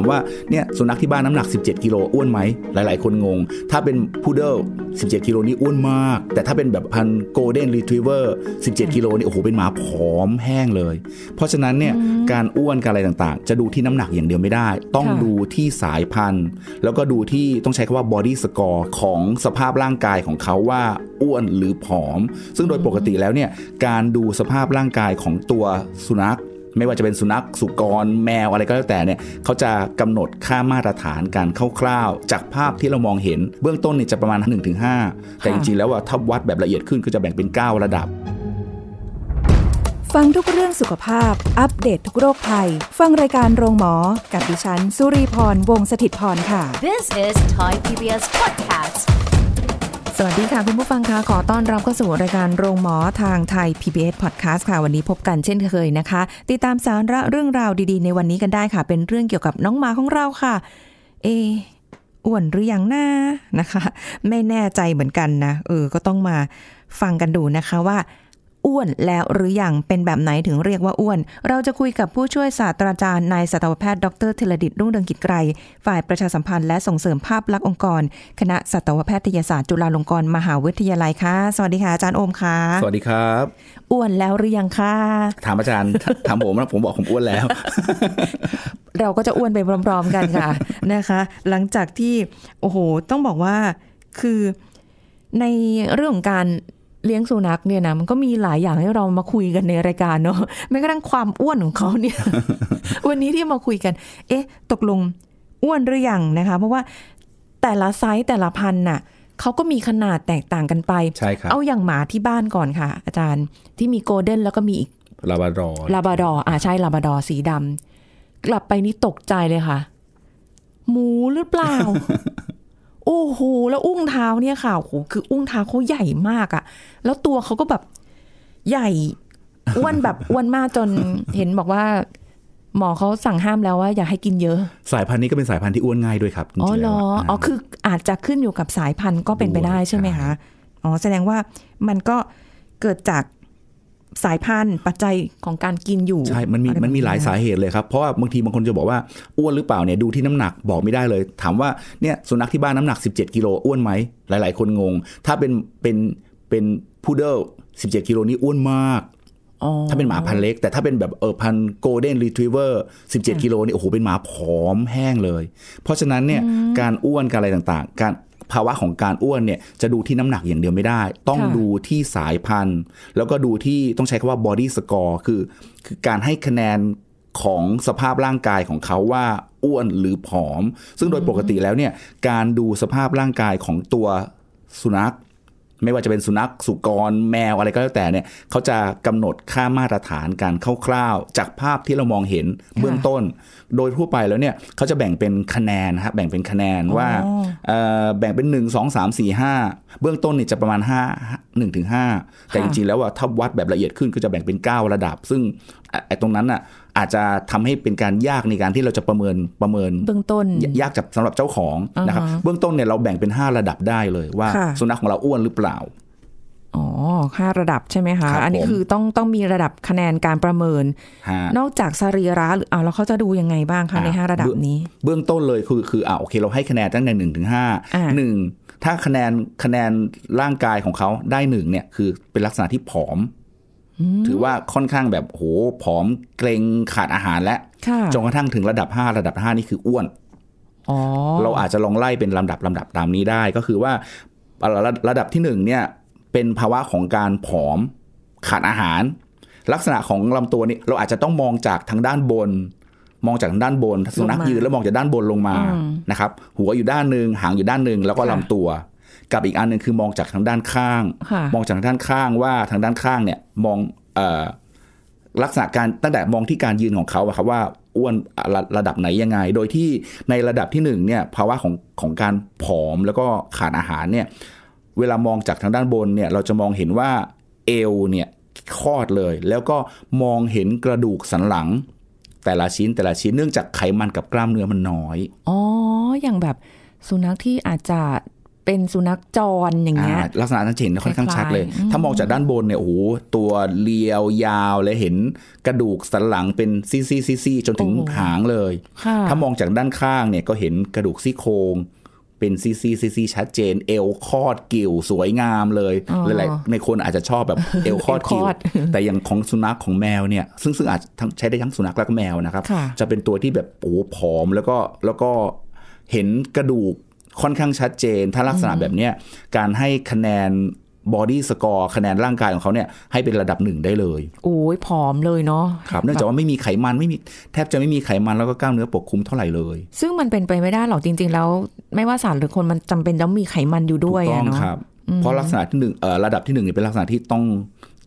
ถามว่าเนี่ยสุนัขที่บ้านน้ำหนัก 17 กิโลอ้วนไหมหลาย ๆ คนงง ถ้าเป็นพุดเดิล17 กิโลนี่อ้วนมาก แต่ถ้าเป็นแบบพันธุ์โกลเด้นรีทรีฟเวอร์17 กิโลนี่โอ้โหเป็นหมาผอมแห้งเลย เพราะฉะนั้นเนี่ยการอ้วนการอะไรต่างๆ จะดูที่น้ำหนักอย่างเดียวไม่ได้ ต้องค่ะดูที่สายพันธุ์ แล้วก็ดูที่ต้องใช้คำว่า body score ของสภาพร่างกายของเขาว่าอ้วนหรือผอม ซึ่งโดยปกติแล้วเนี่ยการดูสภาพร่างกายของตัวสุนัข ไม่ว่าจะเป็นสุนัขสุกรแมวอะไรก็แล้วแต่เนี่ยเขาจะกำหนดค่ามาตรฐานการคร่าวๆจากภาพที่เรามองเห็น เบื้องต้นเนี่ยจะประมาณ 1-5 แต่จริงๆแล้วว่าถ้าวัดแบบละเอียดขึ้นก็จะแบ่งเป็น 9 ระดับ ฟังทุกเรื่องสุขภาพ อัปเดตททุกโรคภัย ฟังรายการโรงหมอ กับดิฉัน สุรีพรวงศิตพรค่ะ This is Thai PBS podcast. สวัสดีค่ะ คุณผู้ฟังคะขอต้อนรับเข้าสู่รายการโรงหมอทางไทย PBS Podcast ค่ะ วันนี้พบกันเช่นเคยนะคะ ติดตามสาระเรื่องราวดีๆ ในวันนี้กันได้ค่ะ เป็นเรื่องเกี่ยวกับน้องหมาของเราค่ะ เออ้วนหรือยังนะนะคะ ไม่แน่ใจเหมือนกันนะเออก็ต้องมาฟังกันดูนะคะว่า อ้วนแล้วหรือยังเป็นแบบไหนถึงเรียกว่าอ้วน เราจะคุยกับผู้ช่วยศาสตราจารย์นายสัตวแพทย์ดรธีรดิตรุ่งเรืองกิจไกรฝ่ายประชาสัมพันธ์และส่งเสริมภาพลักษณ์องค์กร คณะสัตวแพทยศาสตร์จุฬาลงกรณ์มหาวิทยาลัยค่ะ สวัสดีค่ะอาจารย์โอมค่ะ สวัสดีครับ อ้วนแล้วหรือยังคะถามอาจารย์ถามผมนะผมบอกผมอ้วนแล้ว เราก็จะอ้วนไปพร้อม ๆ กันค่ะนะคะ หลังจากที่โอ้โหต้องบอกว่าคือในเรื่องของการ เลี้ยงสุนัขเนี่ยนะมันก็มีหลายอย่างให้เรามาคุยกันในรายการเนาะแม้กระทั่งความอ้วนของเขาเนี่ย วันนี้ที่มาคุยกัน เอ๊ะ ตกลงอ้วนหรือยังนะคะ เพราะว่าแต่ละไซส์แต่ละพันธุ์น่ะเขาก็มีขนาดแตกต่างกันไปใช่ครับเอาอย่างหมาที่บ้านก่อนค่ะ อาจารย์ที่มีโกลเด้นแล้วก็มีอีกลาบาดอร์ลาบราดอร์อ่าใช่ลาบราดอร์สีดำกลับไปนี่ตกใจเลยค่ะ หมูหรือเปล่าโอ้โหแล้วอุ้งเท้าเนี่ยค่ะโอ้โหคืออุ้งเท้าเขาใหญ่มากอะแล้วตัวเขาก็แบบใหญ่อ้วนแบบอ้วนมากจนเห็นบอกว่า หมอเขาสั่งห้ามแล้วว่าอย่าให้กินเยอะ สายพันธุ์นี้ก็เป็นสายพันธุ์ที่อ้วนง่ายด้วยครับจริงๆอ๋อเหรแล้วออะอ๋อคืออาจจะขึ้นอยู่กับสายพันธุ์ก็เป็นไปได้ด้วยใช่ไหมคะอ๋อแสดงว่ามันก็เกิดจาก สายพันธุ์ปัจจัยของการกินอยู่ใช่มันมีอะไรแบบมันมีหลายะสาเหตุเลยครับ เพราะว่าบางทีบางคนจะบอกว่าอ้วนหรือเปล่าเนี่ยดูที่น้ำหนักบอกไม่ได้เลย ถามว่าเนี่ยสุนัขที่บ้านน้ำหนัก 17 กิโลอ้วนไหมหลาย ๆ คนงง ถ้าเป็นเป็นเป็นพุดเดิล17 กิโลนี่อ้วนมากอ๋อถ้าเป็นหมาพันธุ์เล็ก แต่ถ้าเป็นแบบเออพันธุ์โกลเด้นรีทรีฟเวอร์17 กิโลนี่โอ้โหเป็นหมาผอมแห้งเลย เพราะฉะนั้นเนี่ยการอ้วนการอะไรต่างๆ การ ภาวะของการอ้วนเนี่ยจะดูที่น้ำหนักอย่างเดียวไม่ได้ ต้องดูที่สายพันธุ์ แล้วก็ดูที่ต้องใช้คำว่า body score คือคือการให้คะแนนของสภาพร่างกายของเขาว่าอ้วนหรือผอม ซึ่งโดยปกติแล้วเนี่ยการดูสภาพร่างกายของตัวสุนัข ไม่ว่าจะเป็นสุนัขสุกรแมวอะไรก็แล้วแต่เนี่ยเขาจะกำหนดค่ามาตรฐานการคร่าวๆ จากภาพที่เรามองเห็นเบื้องต้น โดยทั่วไปแล้วเนี่ยเขาจะแบ่งเป็นคะแนนนะครับแบ่งเป็นคะแนนว่าอ๋อเอ่อแบ่งเป็น 1 2 3 4 5 เบื้องต้นเนี่ยจะประมาณ 5 1ถึง5แต่จริงๆแล้วว่าถ้าวัดแบบละเอียดขึ้นก็จะแบ่งเป็น 9 ระดับ ซึ่งไอ้ไอ้ตรงนั้นอะ อาจจะทำให้เป็นการยากในการที่เราจะประเมินประเมินเบื้องต้นยยากจับสำหรับเจ้าของนะครับอ่าฮะเบื้องต้นเนี่ยเราแบ่งเป็น 5 ระดับได้เลยว่าค่ะสุนัขของเราอ้วนหรือเปล่าอ๋อห้าระดับใช่ไหมคะครับอันนี้ผมคือต้องต้องมีระดับคะแนนการประเมินฮะนอกจากสรีระหรือเอาแล้วเขาจะดูยังไงบ้างคะอ่าในห้าระดับนี้ เบื้องต้นเลยคือคืออ่าโอเค เราให้คะแนนตั้งแต่หนึ่งถึงห้าอ่าหนึ่งถ้าคะแนนคะแนนร่างกายของเขาได้หนึ่งเนี่ยคือเป็นลักษณะที่ผอม ถือว่าค่อนข้างแบบโหผอมเกรงขาดอาหารและค่ะจนกระทั่งถึงระดับ 5 ระดับ 5 นี่คืออ้วนอ๋อเราอาจจะลองไล่เป็นลำดับลำดับตามนี้ได้ก็คือว่าระระดับที่หนึ่งเนี่ยเป็นภาวะของการผอมขาดอาหาร ลักษณะของลำตัวนี่เราอาจจะต้องมองจากทางด้านบน มองจากทางด้านบนสุนัขลงมายืยืนแล้วมองจากด้านบนลงมาอืมนะครับ หัวอยู่ด้านหนึ่งหางอยู่ด้านหนึ่งแล้วก็ค่ะลำตัว กับอีกอันหนึ่งคือมองจากทางด้านข้างค่ะมองจากทางด้านข้างว่าทางด้านข้างเนี่ยมองเอ่อลักษณะการตั้งแต่มองที่การยืนของเขาอะครับว่าอ้วนระระดับไหนยังไง โดยที่ในระดับที่หนึ่งเนี่ยภาวะของของการผอมแล้วก็ขาดอาหารเนี่ยเวลามองจากทางด้านบนเนี่ยเราจะมองเห็นว่าเอวเนี่ยคลอดเลย แล้วก็มองเห็นกระดูกสันหลัง แต่ละชิ้นแต่ละชิ้นเนื่องจากไขมันกับกล้ามเนื้อมันน้อย อ๋อ อย่างแบบสุนัขที่อาจจะ เเป็นสุนัขจรอย่างเงี้ยอ่าลักษณะนั้นจะเห็นค่อนข้างชัดเลยคล้ายๆถ้ามองจากด้านบนเนี่ยโอ้โหตัวเรียวยาวเลยเห็นกระดูกสันหลังเป็นซี่ซี่ซี่ซี่จนถึงหางเลยค่ะถ้ามองจากด้านข้างเนี่ยก็เห็นกระดูกซี่โครงเป็นซี่ซี่ซี่ซี่ชัดเจน เอวคอดกิ่วสวยงามเลยอ๋อหลายๆในคนอาจจะชอบแบบเอวคอดกิ่วเอวคอดแต่อย่างของสุนัขของแมวเนี่ย ซึ่งซึ่งอาจทั้งใช้ได้ทั้งสุนัขและก็แมวนะครับค่ะจะเป็นตัวที่แบบโอ้โหผอมแล้วก็แล้วก็เห็นกระดูก ค่อนข้างชัดเจน ถ้าลักษณะแบบเนี้ยการให้คะแนนบอดี้สกอร์คะแนนร่างกายของเขาเนี่ยให้เป็นระดับหนึ่งได้เลย โอ้ยผอมเลยเนาะครับเนื่องจากว่าไม่มีไขมันไม่มีแทบจะไม่มีไขมันแล้วก็กล้ามเนื้อปกคลุมเท่าไหร่เลย ซึ่งมันเป็นไปไม่ได้หรอกจริง ๆ แล้ว ไม่ว่าสัตว์หรือคนมันจำเป็นต้องมีไขมันอยู่ด้วยถูกต้อะองเนาะครับเพราะลักษณะที่หนึ่งเอ่อระดับที่หนึ่งเนี่ยเป็นลักษณะที่ต้อง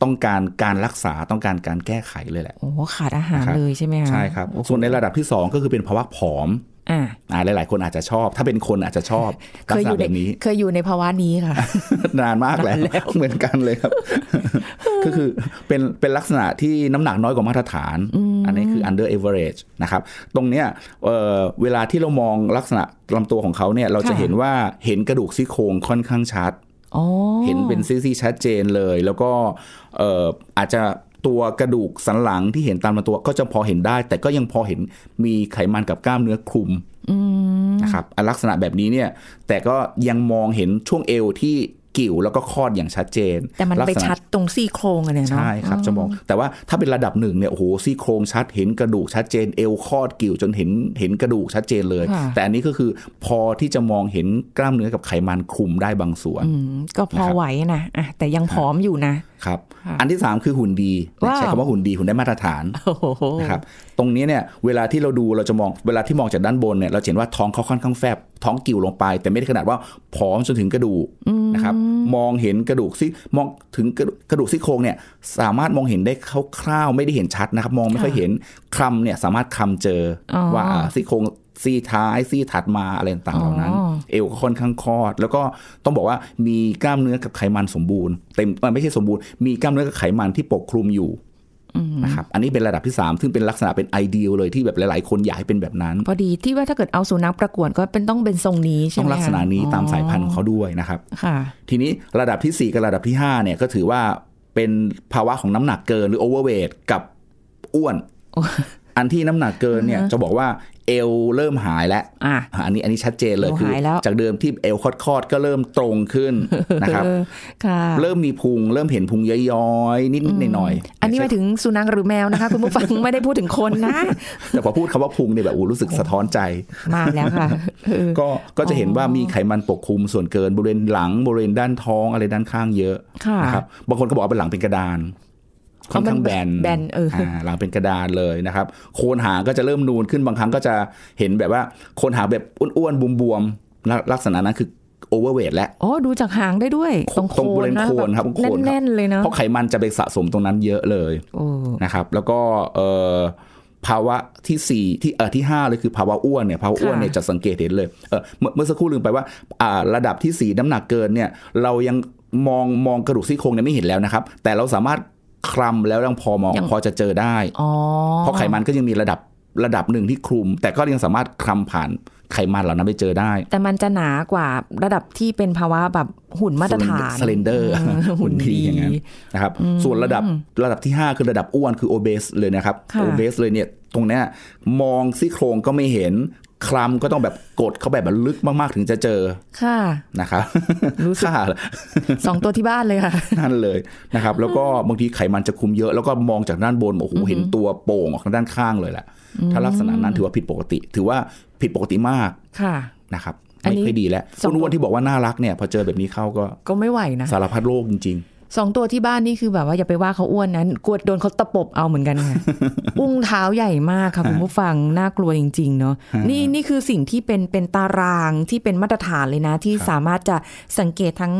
ต้องการการรักษาต้องการการแก้ไขเลยแหละโอ้ขาดอาหารนะครับเลยใช่ไหมคะใช่ครับส่วนในระดับที่สองก็คือเป็นภาวะผอม อ่าอ่าหลาย ๆ คนอาจจะชอบ ถ้าเป็นคนอาจจะชอบเคลักยษอณะยู่ในแบบนี้ เคยอยู่ในภาวะนี้ค่ะ นานมากแล้วเหมือนกันเลยครับ ก็คือเป็นเป็นลักษณะที่น้ำหนักน้อยกว่ามาตรฐาน อันนี้คือ under average นะครับ ตรงเนี้ยเอ่อเวลาที่เรามองลักษณะลำตัวของเขาเนี่ย เราจะค่ะเห็นว่าเห็นกระดูกซี่โครงค่อนข้างชัดอ๋อเห็นเป็นซี่ๆชัดเจนเลย แล้วก็เอ่ออาจจะ ตัวกระดูกสันหลังที่เห็นตามลำตัวก็จะพอเห็นได้ แต่ก็ยังพอเห็นมีไขมันกับกล้ามเนื้อคลุมนะครับอันลักษณะแบบนี้เนี่ย แต่ก็ยังมองเห็นช่วงเอวที่กิ่วแล้วก็คลอดอย่างชัดเจน แต่มันลักไปษณะชัดตรงซี่โครงอะเนี่ยเนาะใช่ครับจะมองแต่ว่าถ้าเป็นระดับหนึ่งเนี่ยโอ้โหซี่โครงชัดเห็นกระดูกชัดเจน เอวคลอดกิ่วจนเห็นเห็นกระดูกชัดเจนเลยค่ะแต่อันนี้ก็คือพอที่จะมองเห็นกล้ามเนื้อกับไขมันคลุมได้บางส่วนอืมก็พอนะครับไหวนะอะแต่ยังผอมอยู่นะ ครับค่ะอันที่สามคือหุ่นดีว้าวใช้คำว่าหุ่นดีหุ่นได้มาตรฐานโอ้โหนะครับตรงนี้เนี่ยเวลาที่เราดูเราจะมองเวลาที่มองจากด้านบนเนี่ยเราจะเห็นว่าท้องเขาค่อนข้างแฟบท้องกิ่วลงไป แต่ไม่ได้ขนาดว่าผอมจนถึงกระดูกนะครับมองเห็นกระดูกซี่มองถึงกระดูกกระดูกซี่โครงเนี่ยสามารถมองเห็นได้คร่าวๆไม่ได้เห็นชัดนะครับ มองไม่ค่อยเห็นคลำเนี่ยสามารถคลำเจอออว่าอ่าซี่โครง ซี่ท้ายซี่ถัดมาอะไรต่างๆเหล่านั้นอ๋อเอวก็ค่อนข้างคลอด แล้วก็ต้องบอกว่ามีกล้ามเนื้อกับไขมันสมบูรณ์เต็มเอ่อไม่ใช่สมบูรณ์มีกล้ามเนื้อกับไขมันที่ปกคลุมอยู่นะครับอันนี้เป็นระดับที่ 3 ซึ่งเป็นลักษณะเป็นไอเดียเลยที่แบบหลาย ๆ คนอยากให้เป็นแบบนั้น พอดีที่ว่าถ้าเกิดเอาสุนัขประกวดก็เป็นต้องเป็นทรงนี้ใช่ต้อไหมงลักษณะนี้คตามสายพันธุ์ของเขาด้วยนะครับค่ะ ทีนี้ระดับทีสี่4 กับระดับที่5เนี่ยก็ถือว่าเป็นภาวะของน้ำหนักเกินหรือโอเวอร์เวทกับอ้วน อันที่น้ำหนักเกินเนี่ยจะบอกว่าเอวเริ่มหายแล้วอะอะอันนี้อันนี้ชัดเจนเลยเอวคือหายแล้วจากเดิมที่เอวคอดๆก็เริ่มตรงขึ้นนะครับเออค่ะเริ่มมีพุงเริ่มเห็นพุงย้อยๆนิดๆหน่อยๆอันนี้หมายถึงสุนัขหรือแมวนะคะ คุณผู้ฟังไม่ได้พูดถึงคนนะ แต่พอพูดคำว่าพุงเนี่ยแบบโอ้รู้สึกสะท้อนใจมาแล้วค่ะเออก็ก็จะเห็นว่ามีไขมันปกคลุมส่วนเกินบริเวณหลังบริเวณด้านท้องอะไรด้านข้างเยอะค่ะนะครับบางคนก็บอกว่าเป็นหลังเป็นกระดาน ค่อนข้างแบนแบนเอออ่าหลังเป็นกระดานเลยนะครับ โคนหางก็จะเริ่มนูนขึ้นบางครั้งก็จะเห็นแบบว่าโคนหางแบบอ้วนๆบวมๆลักลักษณะนั้นคือโอเวอร์เวทแล้วอ๋อ ดูจากหางได้ด้วย ตรงโคตรงบริเวณนะโคนครับโคนครับแน่นๆเลยเนาะเพราะไขมันจะไปสะสมตรงนั้นเยอะเลยโอ้นะครับ แล้วก็เอ่อภาวะที่สี่ที่เออที่ห้าเลยคือภาวะอ้วนเนี่ยภาวะอ้วนเนี่ยจะสังเกตเห็นเลยเออเมื่อเมื่อสักครู่ลืมไปว่าอ่าระดับที่สี่น้ำหนักเกินเนี่ยเรายังมองมองกระดูกซี่โครงเนี่ยไม่เห็นแล้วนะครับ แต่เราสามารถ คลำแล้วยังพอมองยังพอจะเจอได้อ๋อเพราะไขมันก็ยังมีระดับระดับหนึ่งที่คลุม แต่ก็ยังสามารถคลำผ่านไขมันเหล่านั้นไปเจอได้ แต่มันจะหนากว่าระดับที่เป็นภาวะแบบหุ่นมาตรฐาน slen der อืมหุ่นดีอย่างนั้นนะครับ ส่วนระดับระดับที่ 5 คือระดับอ้วนคือ obese เลยนะครับค่ะ obese เลยเนี่ยตรงเนี้ยมองซี่โครงก็ไม่เห็น คลำก็ต้องแบบกดเข้าแบบลึกมากๆ ถึงจะเจอ ค่ะ นะครับรู้สึกค่ะสองตัวที่บ้านเลยค่ะ นั่นเลยนะครับ แล้วก็บางทีไขมันจะคุมเยอะ แล้วก็มองจากด้านบน โอ้โห เห็นตัวโป่งออกทางด้านข้างเลยแหละ ถ้าลักษณะนั้นถือว่าผิดปกติ ถือว่าผิดปกติมาก ค่ะ นะครับอันไม่นี้ค่อยดีแล้วสองอ้วนๆที่บอกว่าน่ารักเนี่ย พอเจอแบบนี้เข้าก็ ก็ไม่ไหวนะ สารพัดโรคจริง สองตัวที่บ้านนี่คือแบบว่าอย่าไปว่าเขาอ้วนนะกลัวโดนเขาตะปบเอาเหมือนกันค่ะอุ้งเท้าใหญ่มากค่ะคุณผู้ฟังน่ากลัวจริง ๆ เนาะนี่นี่คือสิ่งที่เป็นเป็นตารางที่เป็นมาตรฐานเลยนะ ที่สามารถจะสังเกตทั้ง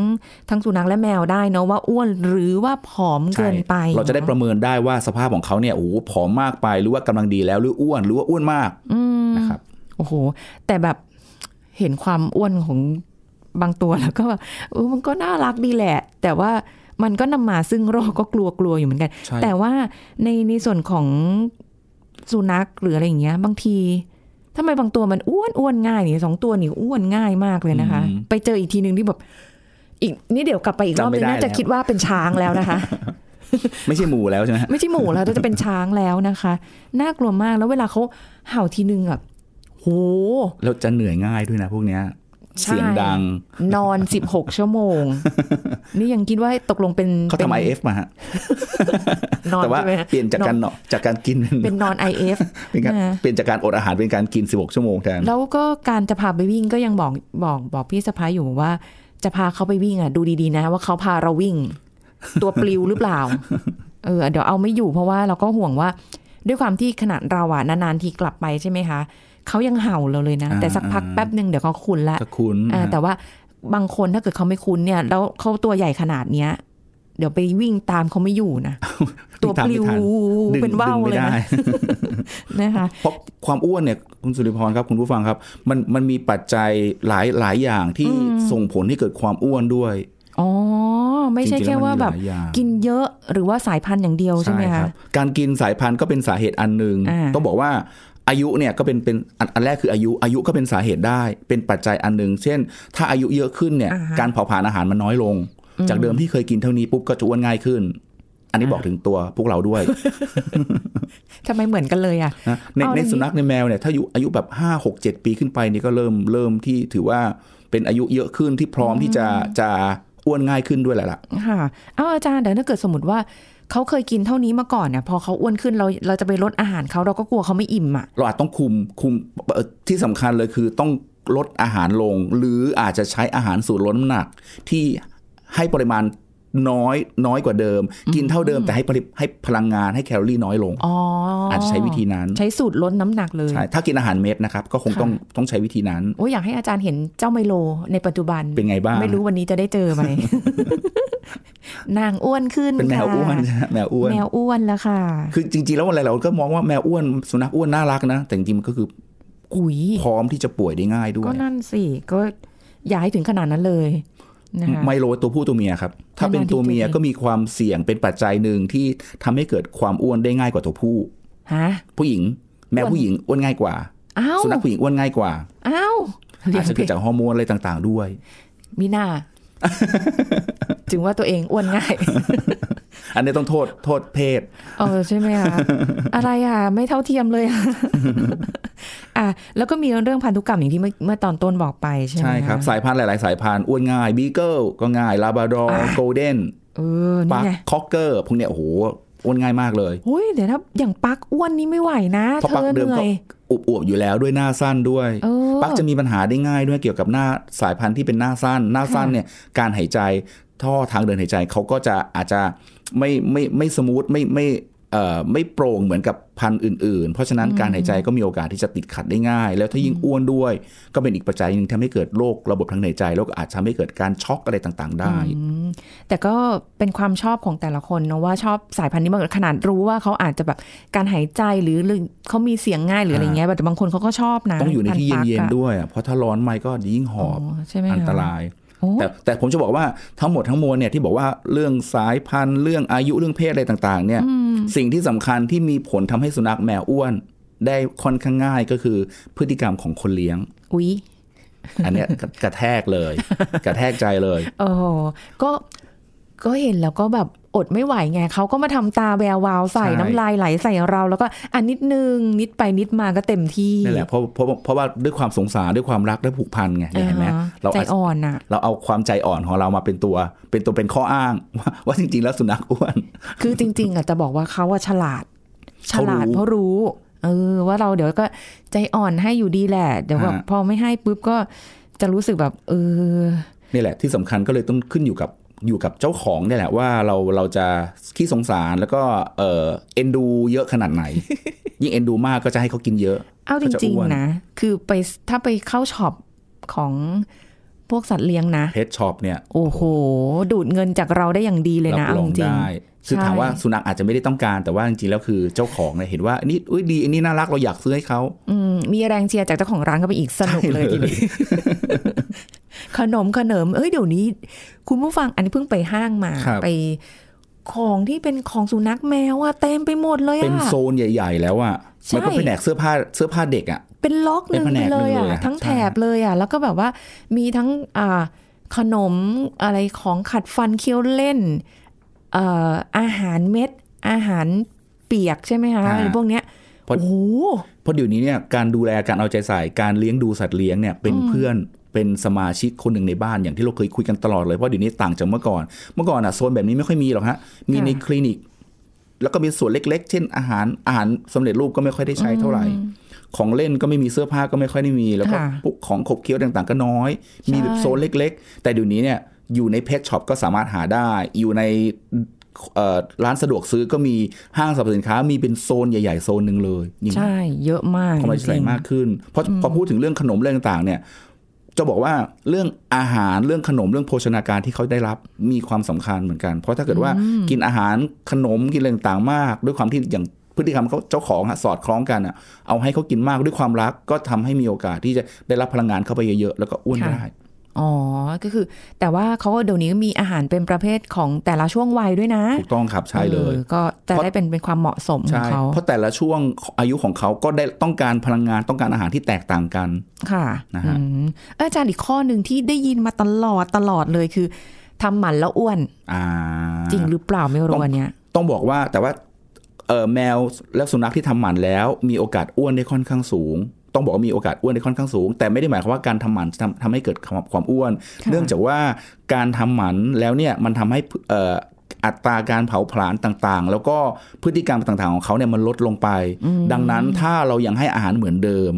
ทั้งสุนัขและแมวได้เนาะว่าอ้วนหรือว่าผอมๆเกินไปใช่เราจะได้ประเมินได้ว่าสภาพของเขาเนี่ยโอ้โหผอมมากไปหรือว่ากำลังดีแล้วหรืออ้วนหรือว่าอ้วนมากนะครับโอ้โห แต่แบบเห็นความอ้วนของบางตัวแล้วก็แบบเออมันก็น่ารักดีแหละ แต่ว่า มันก็นำมาซึ่งโรคก็กลัวกลัวๆอยู่เหมือนกันใช่แต่ว่าในในส่วนของสุนัขหรืออะไรอย่างเงี้ย บางทีทำไมบางตัวมันอ้วนอ้วนง่ายนี่สองตัวนี่อ้วนง่ายมากเลยนะคะอืมไปเจออีกทีหนึ่งที่แบบอีกนี่เดี๋ยวกลับไปอีกรอบจำไม่นึงได้น่าจะแล้วคิดว่าเป็นช้างแล้วนะคะ ไม่ใช่หมูแล้วใช่ไหมฮะไม่ใช่หมูแล้วแต่จะเป็นช้างแล้วนะคะน่ากลัวมากแล้วเวลาเขาเห่าทีนึงอะโหแล้วจะเหนื่อยง่ายด้วยนะพวกเนี้ยใช่ เสียงดัง นอนสิบหกชั่วโมง นี่ยังคิดว่าตกลงเป็นเขาป็นทำไอเอฟมาฮะนอนแต่ว่าใช่ไหมเปลี่ยนจากการเนาะจากการกินเป็นเป็นนอน IF เป็นการนะเปลี่ยนจากการอดอาหารเป็นการกิน 16 ชั่วโมงแทนแล้วก็การจะพาไปวิ่งก็ยังบอกบอกบอกพี่สะพ้ายอยู่ว่า จะพาเขาไปวิ่งอะดูดีๆนะ ว่าเขาพาเราวิ่ง ตัวปลิวหรือเปล่า เออ เดี๋ยวเอาไม่อยู่เพราะว่าเราก็ห่วงว่า ด้วยความที่ขนาดเราอะนานๆทีกลับไปใช่ไหมคะ เขายังเห่าเราเลยนะอ่าแต่สักพักอ่าแป๊บหนึ่งเดี๋ยวเขาคุ้นละก็คุ้นอ่านะแต่ว่าบางคนถ้าเกิดเขาไม่คุ้นเนี่ย แล้วเขาตัวใหญ่ขนาดเนี้ยเดี๋ยวไปวิ่งตามเขาไม่อยู่นะ ตัวปลิวดึงเป็นว่าวดึงไม่เลยได้นะนะคะเพราะความอ้วนเนี่ยคุณสุริพรครับคุณผู้ฟังครับ มันมันมีปัจจัยหลายหลายอย่างที่ส่งผลให้เกิดความอ้วนด้วยอ๋อ ไม่ใช่จริงๆแค่ว่าแบบแล้วมันมีหลายอย่างกินเยอะหรือว่าสายพันธุ์อย่างเดียวใช่ไหมคคะรัการกินสายพันธุ์ก็เป็นสาเหตุอันหนึ่งอ่าต้องบอกว่า อายุเนี่ยก็เป็นเป็นอันอันแรกคืออายุอายุก็เป็นสาเหตุได้ เป็นปัจจัยอันหนึ่งเช่น ถ้าอายุเยอะขึ้นเนี่ยอ่าฮะการเผาผลาญอาหารมันน้อยลง จากเดิมที่เคยกินเท่านี้ปุ๊บก็จะอ้วนง่ายขึ้น อันนี้บอกถึงตัวพวกเราด้วยทำไมเหมือนกันเลยอะนะในเอาในอย่างนี้สุนัขในแมวเนี่ยถ้าอายุอายุแบบห้าหกเจ็ดปีขึ้นไปนี่ก็เริ่มเริ่มที่ถือว่าเป็นอายุเยอะขึ้นที่พร้อมที่จะจะอ้วนง่ายขึ้นด้วยแหละล่ะค่ะเอาอาจารย์เดี๋ยวถ้าเกิดสมมติว่า เขาเคยกินเท่านี้มาก่อนเนี่ยพอเขาอ้วนขึ้นเราเราจะไปลดอาหารเขาเราก็กลัวเขาไม่อิ่มอะเราอาจต้องคุมคุมที่สำคัญเลยคือต้องลดอาหารลง หรืออาจจะใช้อาหารสูตรลดน้ำหนักที่ให้ปริมาณ น้อยน้อยกว่าเดิม กินเท่าเดิมแต่ให้ปริให้พลังงานให้แคลอรี่น้อยลงอ๋อออาจจะใช้วิธีนั้น ใช้สูตรลดน้ำหนักเลยใช่ถ้ากินอาหารเม็ดนะครับก็คงต้องต้องใช้วิธีนั้นโอ้ยอยากให้อาจารย์เห็นเจ้าไมโลในปัจจุบันเป็นไงบ้าง ไม่รู้วันนี้จะได้เจอไหมนางอ้วนขึ้นเป็นแมวค่ะอ้วนใช่ไหมแมวอ้วนแมวอ้วนแล้วค่ะ คือจริงๆแล้วอะไรเราก็มองว่าแมวอ้วนสุนัขอ้วนน่ารักนะ แต่จริงๆมันก็คือกุยพร้อมที่จะป่วยได้ง่ายด้วก็ยนั่นสิก็อย่าให้ถึงขนาดนั้นเลยนะคะ ไมโลตัวผู้ตัวเมียครับ ถ้าเป็นตัวเมียนานๆทีก็มีความเสี่ยงเป็นปัจจัยหนึ่งที่ทำให้เกิดความอ้วนได้ง่ายกว่าตัวผู้ฮะผู้หญิง แมวอ้วนผู้หญิงอ้วนง่ายกว่าอ้าวสุนัขผู้หญิงอ้วนง่ายกว่าอ้าวเลี้ยอางจจะเกิดจากฮอร์โมนอะไรต่าง ๆ ด้วย มีหน้า ถึงว่าตัวเองอ้วนง่าย อันนี้ต้องโทษโทษเพศเออใช่ไหมคะอะไรอะ ไม่เท่าเทียมเลยอะอะแล้วก็มีเรื่องพันธุกรรมอย่างที่เมื่อเมื่อตอนต้นบอกไปใช่ไหมใช่ครับะสายพันธุ์หลาย ๆ สายพันธุ์อ้วนง่ายบีเกิลก็ง่ายลาบ r ดอร์อะโกลเด้นเออปันี่กไงคอกเกอร์พวกเนี้ยโอ้โห อ้วนง่ายมากเลยโอ้ยเดี๋ยวนะอย่างปักอ้วนนี่ไม่ไหวนะเพราะเธปักอเหเดิมนื่ก็อยอวบๆอยู่แล้วด้วยหน้าสั้นด้วยเออปักจะมีปัญหาได้ง่ายด้วยเกี่ยวกับหน้าสายพันธุ์ที่เป็นหน้าสั้น หน้าสั้นค่ะเนี่ยการหายใจท่อทางเดินหายใจเขาก็จะอาจจะไม่ไม่ไม่สมูทไม่ไม่เอ่อ ไม่โปร่งเหมือนกับพันธุ์อื่นๆ เพราะฉะนั้นการหายใจก็มีโอกาสที่จะติดขัดได้ง่าย แล้วถ้ายิ่งอ้วนด้วย ก็เป็นอีกปัจจัยหนึ่งทำให้เกิดโรคระบบทางหายใจแล้วก็อาจจะทำให้เกิดการช็อกอะไรต่างๆ ได้อืมแต่ก็เป็นความชอบของแต่ละคนเนอะว่าชอบสายพันธุ์นี้มากขนาดรู้ว่าเขาอาจจะแบบการหายใจหรือหรือเขามีเสียงง่ายหรืออะไรเงี้ยแต่บางคนเขาก็ชอบนะต้องอยู่ในที่พัธุ์เย็นปักอะๆด้วยอะเพราะถ้าร้อนไม่ก็ยิ่งหอบใช่ไหมคะอันตรายโอ้ แต่แต่ผมจะบอกว่าทั้งหมดทั้งมวลเนี่ยที่บอกว่าเรื่องสายพันธุ์เรื่องอายุเรื่องเพศอะไรต่างๆ เนี่ย สิ่งที่สำคัญที่มีผลทำให้สุนัขแมวอ้วน ได้ค่อนข้างง่ายก็คือพฤติกรรมของคนเลี้ยง อุ๊ยอันเนี้ยกระกระแทกเลย กระแทกใจเลยโอ้โหก็ ก็เห็นแล้วก็แบบอดไม่ไหวไงเขาก็มาทำตาแวววาวใส่ใช่น้ำลายไหลใส่เรา แล้วก็อันนิดนึงนิดไปนิดมาก็เต็มที่นั่นแหละเพราะเพราะเพราะว่าด้วยความสงสารด้วยความรักและผูกพันไงเนี่ยเห็นไหมอ่าฮะเราใจอาจอ่อนอะเราเอาความใจอ่อนของเรามาเป็นตัว เป็นตัวเป็นข้ออ้าง ว่าว่าจริง ๆ แล้วสุนัขอ้วน คือจริง ๆอะจะบอกว่าเขาอะฉลาดฉเขารู้ลาดเพราะรู้ เออ ว่าเราเดี๋ยวก็ใจอ่อนให้อยู่ดีแหละ เดี๋ยวแบบฮะพอไม่ให้ปุ๊บก็จะรู้สึกแบบ เออนี่แหละที่สำคัญก็เลยต้องขึ้นอยู่กับ อยู่กับเจ้าของเนี่ยแหละว่าเราเราจะขี้สงสารแล้วก็เออเอ็นดูเยอะขนาดไหน ยิ่งเอ็นดูมากก็จะให้เขากินเยอะ เอาจก็จะริงอ้วนๆนะ คือไปถ้าไปเข้าช็อปของพวกสัตว์เลี้ยงนะเพชช็อปเนี่ยโอ้โห ดูดเงินจากเราได้อย่างดีเลยรันะบเอารองจริงได้คือใช่ถามว่าสุนัขอาจจะไม่ได้ต้องการแต่ว่าจริงๆแล้วคือเจ้าของเนี่ยเห็นว่าอันนี้อุ้ยดีอันนี้น่ารักเราอยากซื้อให้เขาๆอืมมีแรงเชียร์จากเจ้าของร้านก็ไปอีกสนุกเลยใช่เลยทีนี้ ขนมขนม เอ้ยเดี๋ยวนี้ คุณผู้ฟังอันนี้เพิ่งไปห้างมาครับไปของที่เป็นของสุนัขแมวอะเต็มไปหมดเลยเป็นอะโซนใหญ่ ๆ แล้วอะใช่มันก็เป็นแผนกเสื้อผ้าเสื้อผ้าเด็กอะเป็นล็อกหนึ่งเป็นแผไปนกเลยหนึ่งอะเลยอะทั้งใช่แถบเลยอะแล้วก็แบบว่ามีทั้งอ่าขนมอะไรของขัดฟันเคี้ยวเล่นเอ่ออาหารเม็ด อาหารเปียกใช่ไหมคะอะไรพวกเนี้ยเพราะโอ้โหเพราะเดี๋ยวนี้เนี่ยการดูแลการเอาใจใส่การเลี้ยงดูสัตว์เลี้ยงเนี่ยเป็นเพื่อน เป็นสมาชิกคนหนึ่งในบ้านอย่างที่เราเคยคุยกันตลอดเลยเพราะเดี๋ยวนี้ต่างจากเมื่อก่อน เมื่อก่อนอะโซนแบบนี้ไม่ค่อยมีหรอกฮะมีในคลินิก แล้วก็มีส่วนเล็ก ๆ เช่น อาหารอาหารสำเร็จรูปก็ไม่ค่อยได้ใช้เท่าไหร่ของเล่นก็ไม่มีเสื้อผ้าก็ไม่ค่อยได้มี แล้วก็ค่ะพวกของขบเคี้ยวต่างๆ ก็น้อย มีแบบโซนเล็ก ๆ แต่เดี๋ยวนี้เนี่ยอยู่ใน pet shop ก็สามารถหาได้ อยู่ในเอ่อร้านสะดวกซื้อก็มีห้างสรรพสินค้ามีเป็นโซนใหญ่ ๆ โซนหนึ่งเลยอย่างใช่ เยอะมากความใส่จริงๆมากขึ้น เพราะพอพูดถึงเรื่องขนมเรื่องต่างๆเนี่ย จะบอกว่าเรื่องอาหารเรื่องขนมเรื่องโภชนาการที่เขาได้รับมีความสำคัญเหมือนกัน เพราะถ้าเกิดว่ากินอาหารขนมกินอะไรต่างๆมาก ด้วยความที่อย่างพฤติกรรมเขาเจ้าของอะสอดคล้องกันอะเอาให้เขากินมากด้วยความรักก็ทำให้มีโอกาสที่จะได้รับพลังงานเข้าไปเยอะๆแล้วก็อ้วนค่ะได้ อ๋อ ก็คือ แต่ว่าเขาก็เดี๋ยวนี้ก็มีอาหารเป็นประเภทของแต่ละช่วงวัยด้วยนะ ถูกต้องครับใช่เลยออก็จะได้เป็นเป็นความเหมาะสมของใช่เขาเพราะแต่ละช่วงอายุของเขาก็ได้ต้องการพลังงานต้องการอาหารที่แตกต่างกัน ค่ะนะฮะอืมเอ้ยอาจารย์อีกข้อหนึ่งที่ได้ยินมาตลอดตลอดเลยคือทำหมันแล้วอ้วนอ่าจริงหรือเปล่าไม่รู้อันเนี้ย ต้องบอกว่าแต่ว่าเออแมวและสุนัขที่ทำหมันแล้ว มีโอกาสอ้วนได้ค่อนข้างสูง ต้องบอกว่ามีโอกาสอ้วนได้ค่อนข้างสูง แต่ไม่ได้หมายความว่าการทำหมันทำทำให้เกิดความความอ้วนค่ะเนื่องจากว่าการทำหมันแล้วเนี่ยมันทำให้เอ่ออัตราการเผาผลาญต่างๆ แล้วก็พฤติกรรมต่างๆของเขาเนี่ยมันลดลงไป ดังนั้นถ้าเรายังให้อาหารเหมือนเดิม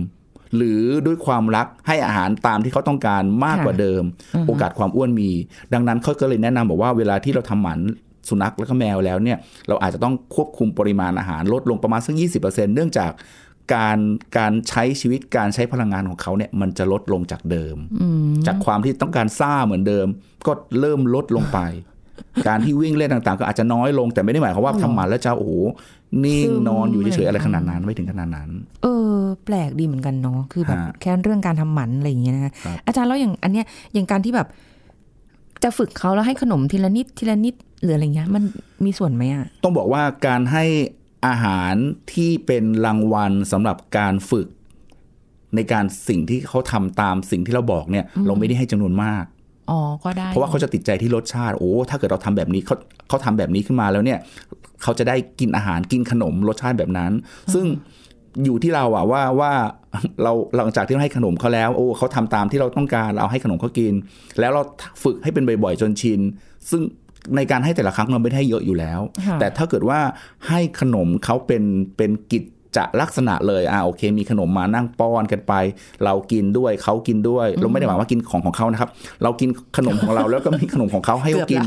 หรือด้วยความรักให้อาหารตามที่เขาต้องการมากกว่าเดิม โอกาสความอ้วนมี ดังนั้นเขาก็เลยแนะนำบอกว่าเวลาที่เราทำหมันสุนัขแล้วก็แมวแล้วเนี่ยเราอาจจะต้องควบคุมปริมาณอาหารลดลงประมาณสัก20%เนื่องจาก การการใช้ชีวิตการใช้พลังงานของเขาเนี่ยมันจะลดลงจากเดิม จากความที่ต้องการซ่าเหมือนเดิม ก็เริ่มลดลงไป การที่วิ่งเล่นต่างๆ ก็อาจจะน้อยลงแต่ไม่ได้หมายความว่าทำหมันแล้วจะโอ้โหนิ่งซึมนอนอยู่เฉยๆอะไรอะไรขนาดนั้นไม่ถึงขนาดนั้น เออ แปลกดีเหมือนกันเนาะคือแบบฮะแค่เรื่องการทำหมันอะไรอย่างเงี้ยนะคะครับอาจารย์แล้วอย่างอันเนี้ยอย่างการที่แบบ จะฝึกเขาแล้วให้ขนมทีละนิดทีละนิดหรืออะไรเงี้ย มันมีส่วนไหมอะต้องบอกว่าการให้ อาหารที่เป็นรางวัลสำหรับการฝึก ในการสิ่งที่เขาทำตามสิ่งที่เราบอกเนี่ย เราไม่ได้ให้จำนวนมากอ๋อก็ได้ เพราะว่าเขาจะติดใจที่รสชาติโอ้ถ้าเกิดเราทำแบบนี้เขาเขาทำแบบนี้ขึ้นมาแล้วเนี่ย เขาจะได้กินอาหารกินขนมรสชาติแบบนั้น ซึ่งอยู่ที่เราอะว่าว่าเราหลังจากที่เราให้ขนมเขาแล้ว โอ้เขาทำตามที่เราต้องการเราให้ขนมเขากิน แล้วเราฝึกให้เป็นบ่อยๆจนชิน ซึ่ง ในการให้แต่ละครั้งเราไม่ได้ให้เยอะอยู่แล้วค่ะแต่ถ้าเกิดว่าให้ขนมเขาเป็นเป็นกิจจะลักษณะเลยอ่าโอเค มีขนมมานั่งป้อนกันไป เรากินด้วยเขากินด้วย เราไม่ได้หมายว่ากินของของเขานะครับ เรากินขนมของเราแล้วก็มีขนมของเขาให้เขากิน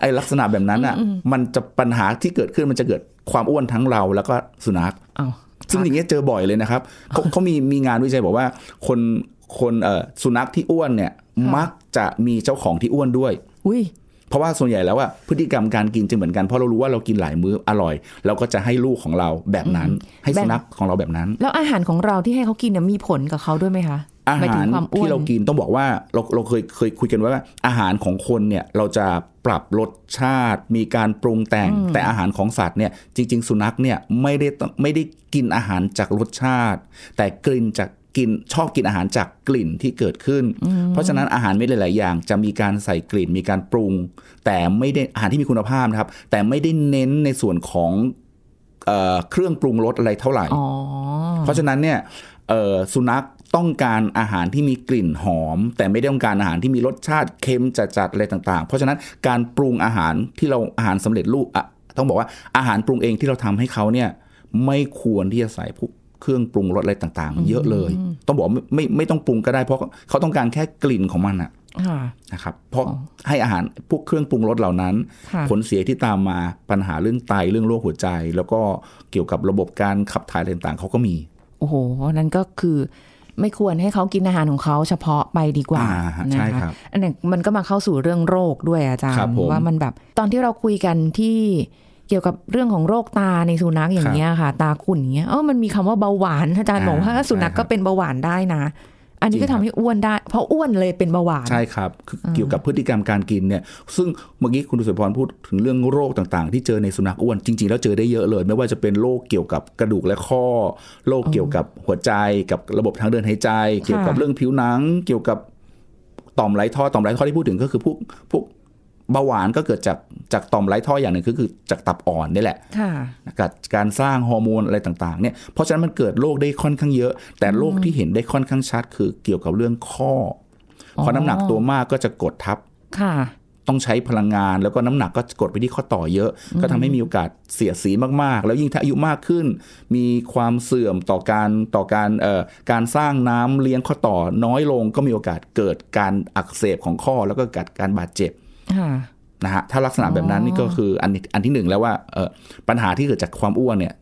ไอ้ลักษณะแบบนั้นอะ มันจะปัญหาที่เกิดขึ้นมันจะเกิดความอ้วนทั้งเราแล้วก็สุนัขอ้าวซึ่งอย่างเงี้ยเจอบ่อยเลยนะครับเขาเขามีมีงานวิจัยบอกว่าคนคนเอ่อสุนัขที่อ้วนเนี่ย มักจะมีเจ้าของที่อ้วนด้วย อุ้ยเพราะว่าส่วนใหญ่แล้วอะพฤติกรรมการกินจะเหมือนกันเพราะเรารู้ว่าเรากินหลายมื้ออร่อย เราก็จะให้ลูกของเราแบบนั้น ให้สุนัขของเราแบบนั้น แล้วอาหารของเราที่ให้เขากินเนี่ยมีผลกับเขาด้วยไหมคะอาหมายถึหางรความอ้วนที่เรากินต้องบอกว่าเราเราเคยเคยคุยกันไว้ว่า อาหารของคนเนี่ยเราจะปรับรสชาติ มีการปรุงแต่ง แต่อาหารของสัตว์เนี่ยจริง ๆ สุนัขเนี่ยไม่ได้ต้องไม่ได้กินอาหารจากรสชาติ แต่กลิ่นจาก กินชอบกินอาหารจากกลิ่นที่เกิดขึ้น เพราะฉะนั้นอาหารไม่หลาย ๆ อย่าง จะมีการใส่กลิ่นมีการปรุง แต่ไม่ได้อาหารที่มีคุณภาพนะครับ แต่ไม่ได้เน้นในส่วนของเอ่อเครื่องปรุงรสอะไรเท่าไหร่อ๋อเพราะฉะนั้นเนี่ยเอ่อสุนัขต้องการอาหารที่มีกลิ่นหอม แต่ไม่ได้ต้องการอาหารที่มีรสชาติเค็มจัดๆอะไรต่าง ๆ เพราะฉะนั้นการปรุงอาหารที่เราอาหารสำเร็จรูปอะต้องบอกว่าอาหารปรุงเองที่เราทำให้เขาเนี่ยไม่ควรที่จะใส่พวก เครื่องปรุงรสอะไรต่างๆเยอะเลย ต้องบอกว่าไม่ไม่ไม่ต้องปรุงก็ได้เพราะเขาต้องการแค่กลิ่นของมันอะค่ะนะครับเพราะให้อาหารพวกเครื่องปรุงรสเหล่านั้นค่ะผลเสียที่ตามมาปัญหาเรื่องไตเรื่องโรคหัวใจ แล้วก็เกี่ยวกับระบบการขับถ่ายอะไรต่างๆเขาก็มี โอ้โหนั่นก็คือไม่ควรให้เขากินอาหารของเขาเฉพาะไปดีกว่าอ่าฮะนะใช่คะครับอันนี้มันก็มาเข้าสู่เรื่องโรคด้วยอาจารครับย์ผมว่ามันแบบตอนที่เราคุยกันที่ เกี่ยวกับเรื่องของโรคตาในสุนัขอย่างเงี้ยค่ะ ตาขุ่นอย่างเงี้ยเออมันมีคำว่าเบาหวานอาจารย์อ่าบอกว่าสุนัขใช่ครับก็เป็นเบาหวานได้นะ อันนี้ก็จริงครับทำให้อ้วนได้ เพราะอ้วนเลยเป็นเบาหวาน ใช่ครับคือเกี่ยวกับพฤติกรรมการกินเนี่ย ซึ่งเมื่อกี้คุณดุษยพรพูดถึงเรื่องโรคต่างๆ ที่เจอในสุนัขอ้วนจริง ๆ แล้วเจอได้เยอะเลย ไม่ว่าจะเป็นโรคเกี่ยวกับกระดูกและข้อโรคเกี่ยวกับหัวใจกับระบบทางเดินหายใจ เกี่ยวกับเรื่องผิวหนัง เกี่ยวกับต่อมไรท่อต่อมไรท่อที่พูดถึงก็คือพวกพวก เบาหวานก็เกิดจากจากต่อมไรท่ออย่างหนึ่งก็คือจากตับอ่อนนี่แหละค่ะกับการสร้างฮอร์โมนอะไรต่างๆเนี่ยเพราะฉะนั้นมันเกิดโรคได้ค่อนข้างเยอะ แต่โรคที่เห็นได้ค่อนข้างชัด คือเกี่ยวกับเรื่องข้อออพอน้ำหนักตัวมากก็จะกดทับค่ะ ต้องใช้พลังงานแล้วก็น้ำหนักก็กดไปที่ข้อต่อเยอะ ก็ทำให้มีโอกาสเสียดสีมากๆ แล้วยิ่งถ้าอายุมากขึ้น มีความเสื่อมต่อการต่อการเอ่อการสร้างน้ำเลี้ยงข้อต่อน้อยลงก็มีโอกาสเกิดการอักเสบของข้อแล้วก็เกิดการบาดเจ็บค่ะ นะฮะถ้าลักษณะแบบนั้นอ๋อนี่ก็คืออันอันที่หนึ่งแล้วว่าเออปัญหาที่เกิดจากความอ้วนเนี่ย